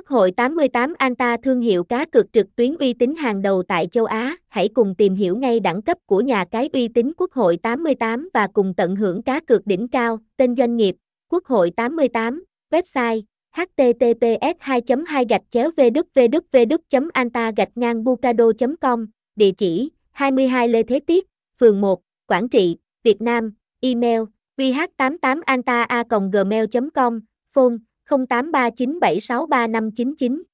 Quốc hội 88 Anta thương hiệu cá cược trực tuyến uy tín hàng đầu tại châu Á, hãy cùng tìm hiểu ngay đẳng cấp của nhà cái uy tín Quốc hội 88 và cùng tận hưởng cá cược đỉnh cao, tên doanh nghiệp, Quốc hội 88, website https 2 2 gạch chéo www anta gạch ngang bucado com. Địa chỉ 22 Lê Thế Tiết, phường 1, Quảng Trị, Việt Nam, email vh88anta a gmail com. Phone 0839763599